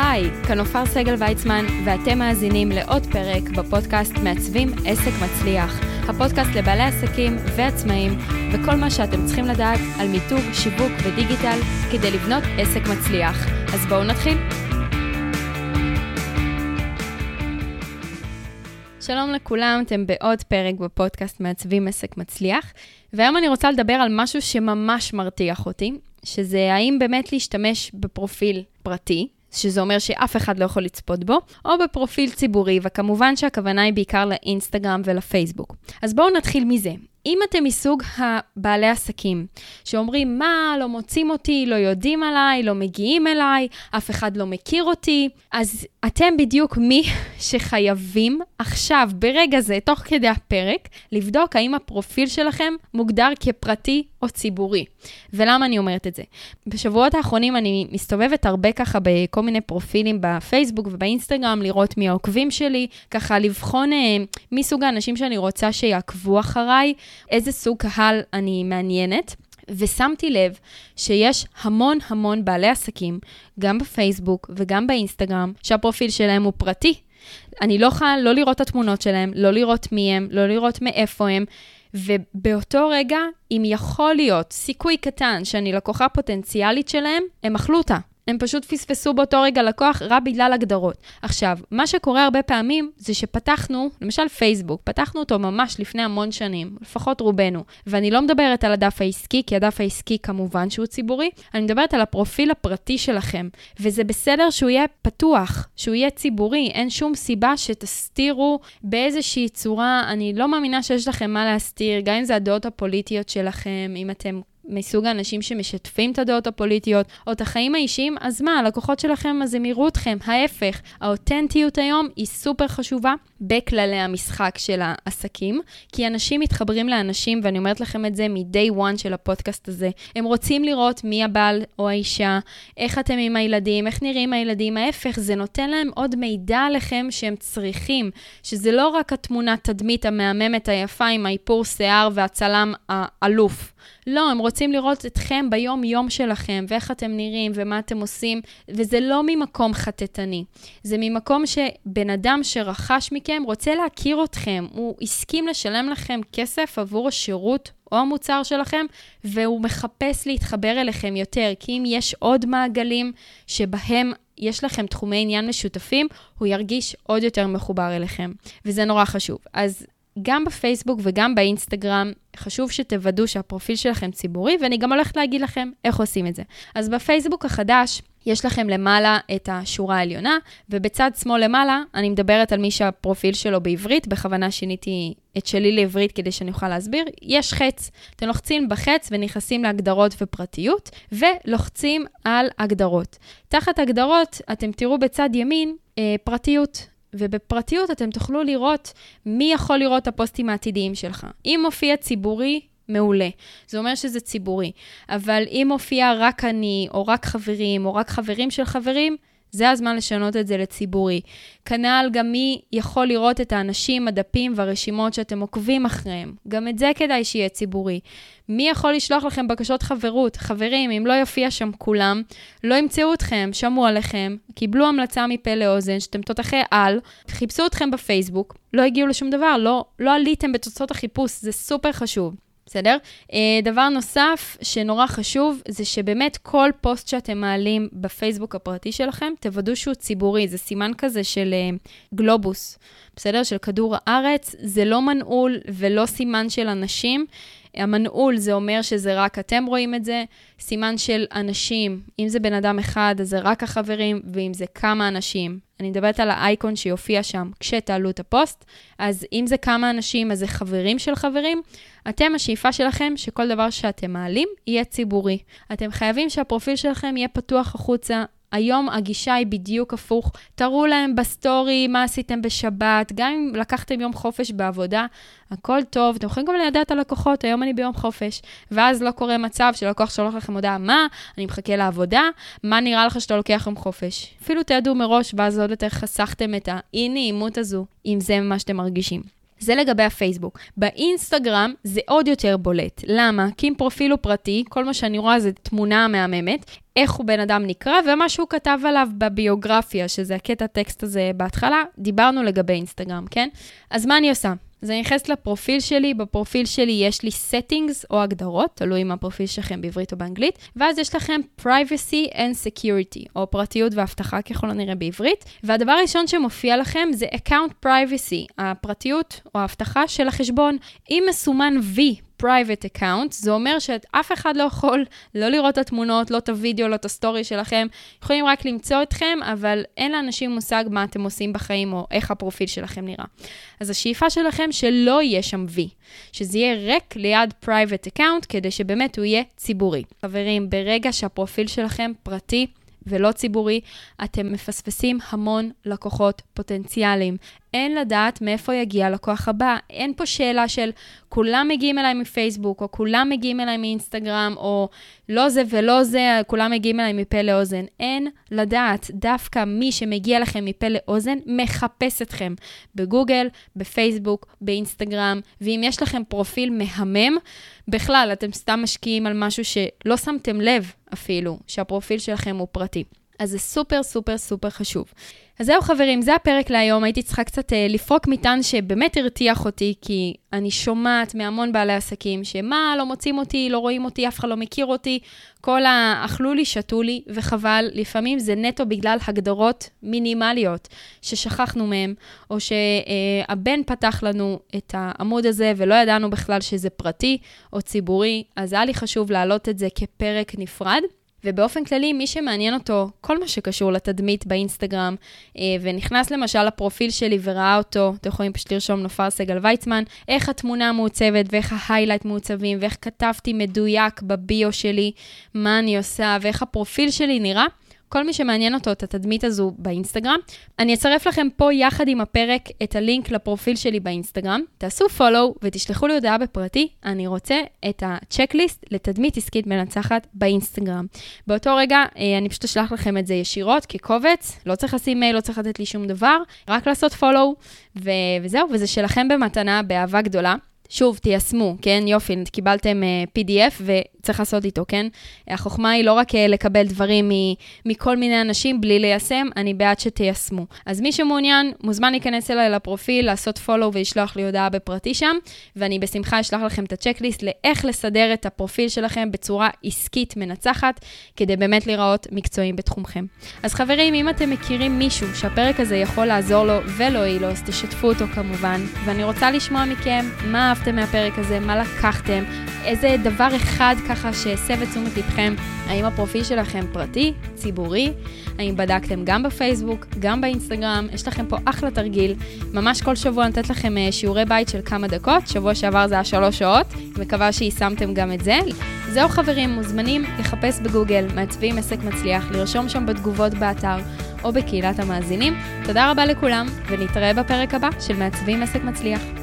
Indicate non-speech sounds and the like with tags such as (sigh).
היי, כאן עופר סגל ויצמן, ואתם מאזינים לעוד פרק בפודקאסט מעצבים עסק מצליח. הפודקאסט לבעלי עסקים ועצמאים, וכל מה שאתם צריכים לדעת על מיתוג, שיווק ודיגיטל כדי לבנות עסק מצליח. אז בואו נתחיל. שלום לכולם, אתם בעוד פרק בפודקאסט מעצבים עסק מצליח, והיום אני רוצה לדבר על משהו שממש מרתיח אותי, שזה האם באמת להשתמש בפרופיל פרטי, שזה אומר שאף אחד לא יכול לצפות בו, או בפרופיל ציבורי, וכמובן שהכוונה היא בעיקר לאינסטגרם ולפייסבוק. אז בואו נתחיל מזה. אם אתם מסוג הבעלי עסקים שאומרים, מה, לא מוצאים אותי, לא יודעים עליי, לא מגיעים אליי, אף אחד לא מכיר אותי, אז אתם בדיוק מי (laughs) שחייבים עכשיו, ברגע זה, תוך כדי הפרק, לבדוק האם הפרופיל שלכם מוגדר כפרטי או ציבורי. ולמה אני אומרת את זה? בשבועות האחרונים אני מסתובבת הרבה ככה בכל מיני פרופילים בפייסבוק ובאינסטגרם, לראות מי העוקבים שלי, ככה לבחון אה, מי סוג האנשים שאני רוצה שיעקבו אחריי, איזה סוג קהל אני מעניינת. ושמתי לב שיש המון המון בעלי עסקים, גם בפייסבוק וגם באינסטגרם, שהפרופיל שלהם הוא פרטי. אני לא יכולה לא לראות את התמונות שלהם, לא לראות מי הם, לא לראות מאיפה הם, ובאותו רגע, אם יכול להיות סיכוי קטן שאני לקוחה פוטנציאלית שלהם, הם אכלו אותה. הם פשוט פספסו באותו רגע לקוח רק בגלל הגדרות. עכשיו, מה שקורה הרבה פעמים זה שפתחנו, למשל פייסבוק, פתחנו אותו ממש לפני המון שנים, לפחות רובנו, ואני לא מדברת על הדף העסקי, כי הדף העסקי כמובן שהוא ציבורי, אני מדברת על הפרופיל הפרטי שלכם, וזה בסדר שהוא יהיה פתוח, שהוא יהיה ציבורי, אין שום סיבה שתסתירו באיזושהי צורה, אני לא מאמינה שיש לכם מה להסתיר, גם אם זה הדעות הפוליטיות שלכם, אם אתם מסוג האנשים שמשתפים את הדעות הפוליטיות, או את החיים האישיים, אז מה, הלקוחות שלכם, אז הם יראו אתכם. ההפך, האותנטיות היום היא סופר חשובה בכללי המשחק של העסקים, כי אנשים מתחברים לאנשים, ואני אומרת לכם את זה מ-day one של הפודקאסט הזה. הם רוצים לראות מי הבעל או האישה, איך אתם עם הילדים, איך נראים הילדים. ההפך, זה נותן להם עוד מידע עליכם שהם צריכים, שזה לא רק התמונת תדמית המהממת היפה עם האיפור שיער והצלם האלוף. לא, הם רוצים לראות אתכם ביום-יום שלכם, ואיך אתם נראים, ומה אתם עושים, וזה לא ממקום חטטני. זה ממקום שבן אדם שרכש מכם רוצה להכיר אתכם. הוא הסכים לשלם לכם כסף עבור השירות או המוצר שלכם, והוא מחפש להתחבר אליכם יותר, כי אם יש עוד מעגלים שבהם יש לכם תחומי עניין משותפים, הוא ירגיש עוד יותר מחובר אליכם, וזה נורא חשוב. אז גם בפייסבוק וגם באינסטגרם, חשוב שתוודאו שהפרופיל שלכם ציבורי, ואני גם הולכת להגיד לכם איך עושים את זה. אז בפייסבוק החדש, יש לכם למעלה את השורה העליונה, ובצד שמאל למעלה, אני מדברת על מי שהפרופיל שלו בעברית, בכוונה שיניתי את שלי לעברית כדי שאני אוכל להסביר, יש חץ. אתם לוחצים בחץ ונכנסים להגדרות ופרטיות, ולוחצים על הגדרות. תחת הגדרות, אתם תראו בצד ימין אה, פרטיות. ובפרטיות אתם תוכלו לראות מי יכול לראות את הפוסטים העתידיים שלך. אם מופיע ציבורי, מעולה. זה אומר שזה ציבורי. אבל אם מופיע רק אני, או רק חברים, או רק חברים של חברים, זה הזמן לשנות את זה לציבורי. כנ"ל גם מי יכול לראות את האנשים, הדפים והרשימות שאתם עוקבים אחריהם. גם את זה כדאי שיהיה ציבורי. מי יכול לשלוח לכם בקשות חברות? חברים, אם לא יופיע שם כולם, לא ימצאו אתכם, שמעו עליכם, קיבלו המלצה מפה לאוזן, שאתם תותחי על, חיפשו אתכם בפייסבוק, לא הגיעו לשום דבר, לא, לא עליתם בתוצאות החיפוש, זה סופר חשוב. בסדר? אה, דבר נוסף שנורא חשוב, זה שבאמת כל פוסט שאתם מעלים בפייסבוק הפרטי שלכם, תוודאו שהוא ציבורי, זה סימן כזה של אה, גלובוס, בסדר? של כדור הארץ, זה לא מנעול ולא סימן של אנשים. המנעול זה אומר שזה רק אתם רואים את זה, סימן של אנשים, אם זה בן אדם אחד, אז זה רק החברים, ואם זה כמה אנשים. אני מדברת על האייקון שיופיע שם כשתעלו את הפוסט, אז אם זה כמה אנשים, אז זה חברים של חברים. אתם, השאיפה שלכם שכל דבר שאתם מעלים יהיה ציבורי. אתם חייבים שהפרופיל שלכם יהיה פתוח החוצה, היום הגישה היא בדיוק הפוך. תראו להם בסטורי מה עשיתם בשבת, גם אם לקחתם יום חופש בעבודה, הכל טוב. אתם יכולים גם לידע את הלקוחות, היום אני ביום חופש. ואז לא קורה מצב שלקוח שולח לכם הודעה, מה, אני מחכה לעבודה, מה נראה לך שאתה לוקח יום חופש. אפילו תיעדו מראש, ואז עוד יותר חסכתם את האי-נעימות הזו, אם זה מה שאתם מרגישים. זה לגבי הפייסבוק. באינסטגרם זה עוד יותר בולט. למה? כי אם פרופיל הוא פרטי, כל מה שאני רואה זה תמונה מהממת, איך הוא בן אדם נקרא ומה שהוא כתב עליו בביוגרפיה, שזה הקטע טקסט הזה בהתחלה, דיברנו לגבי אינסטגרם, כן? אז מה אני עושה? אז אני נכנסת לפרופיל שלי, בפרופיל שלי יש לי settings או הגדרות, תלוי אם הפרופיל שלכם בעברית או באנגלית, ואז יש לכם privacy and security, או פרטיות ואבטחה ככל הנראה בעברית, והדבר הראשון שמופיע לכם זה account privacy, הפרטיות או האבטחה של החשבון. אם מסומן V private account, זה אומר שאף אחד לא יכול לא לראות את התמונות, לא את הוידאו, לא את הסטורי שלכם. יכולים רק למצוא אתכם, אבל אין לאנשים מושג מה אתם עושים בחיים או איך הפרופיל שלכם נראה. אז השאיפה שלכם שלא יהיה שם V, שזה יהיה ריק ליד private account, כדי שבאמת הוא יהיה ציבורי. חברים, ברגע שהפרופיל שלכם פרטי, ולא ציבורי, אתם מפספסים המון לקוחות פוטנציאליים. אין לדעת מאיפה יגיע הלקוח הבא. אין פה שאלה של כולם מגיעים אליי מפייסבוק, או כולם מגיעים אליי מאינסטגרם, או לא זה ולא זה, כולם מגיעים אליי מפה לאוזן. אין לדעת. דווקא מי שמגיע לכם מפה לאוזן, מחפש אתכם בגוגל, בפייסבוק, באינסטגרם, ואם יש לכם פרופיל מהמם, בכלל, אתם סתם משקיעים על משהו שלא שמתם לב אפילו, שהפרופיל שלכם הוא פרטי. אז זה סופר סופר סופר חשוב. אז זהו חברים, זה הפרק להיום. הייתי צריכה קצת אה, לפרוק מטען שבאמת הרתיח אותי, כי אני שומעת מהמון בעלי עסקים שמה, לא מוצאים אותי, לא רואים אותי, אף אחד לא מכיר אותי. כל האכלו לי, שתו לי, וחבל, לפעמים זה נטו בגלל הגדרות מינימליות ששכחנו מהם, או שהבן פתח לנו את העמוד הזה ולא ידענו בכלל שזה פרטי או ציבורי, אז היה לי חשוב להעלות את זה כפרק נפרד. ובאופן כללי, מי שמעניין אותו כל מה שקשור לתדמית באינסטגרם, אה, ונכנס למשל לפרופיל שלי וראה אותו, אתם יכולים פשוט לרשום נופר סגל ויצמן, איך התמונה מעוצבת ואיך ההיילייט מעוצבים, ואיך כתבתי מדויק בביו שלי, מה אני עושה ואיך הפרופיל שלי נראה. כל מי שמעניין אותו את התדמית הזו באינסטגרם. אני אצרף לכם פה יחד עם הפרק את הלינק לפרופיל שלי באינסטגרם. תעשו follow ותשלחו לי הודעה בפרטי, אני רוצה את הצ'קליסט לתדמית עסקית מנצחת באינסטגרם. באותו רגע אה, אני פשוט אשלח לכם את זה ישירות כקובץ, לא צריך לשים מייל, לא צריך לתת לי שום דבר, רק לעשות follow, ו- וזהו, וזה שלכם במתנה באהבה גדולה. שוב, תיישמו, כן? יופי, קיבלתם uh, PDF וצריך לעשות איתו, כן? החוכמה היא לא רק uh, לקבל דברים מכל מיני אנשים בלי ליישם, אני בעד שתיישמו. אז מי שמעוניין, מוזמן להיכנס אליי לפרופיל, לעשות follow ולשלוח לי הודעה בפרטי שם, ואני בשמחה אשלח לכם את הצ'קליסט לאיך לסדר את הפרופיל שלכם בצורה עסקית מנצחת, כדי באמת להיראות מקצועיים בתחומכם. אז חברים, אם אתם מכירים מישהו שהפרק הזה יכול לעזור לו ולהועיל לו, אז תשתפו אותו כמובן, ואני רוצה לשמוע מכם מה אהבתם מהפרק הזה, מה לקחתם, איזה דבר אחד ככה שהסב את תשומת לבכם, האם הפרופיל שלכם פרטי, ציבורי, האם בדקתם גם בפייסבוק, גם באינסטגרם, יש לכם פה אחלה תרגיל, ממש כל שבוע נותנת לכם אה, שיעורי בית של כמה דקות, שבוע שעבר זה היה שלוש שעות, מקווה שיישמתם גם את זה. זהו חברים, מוזמנים לחפש בגוגל מעצבים עסק מצליח, לרשום שם בתגובות באתר. או בקהילת המאזינים. תודה רבה לכולם, ונתראה בפרק הבא של מעצבים עסק מצליח.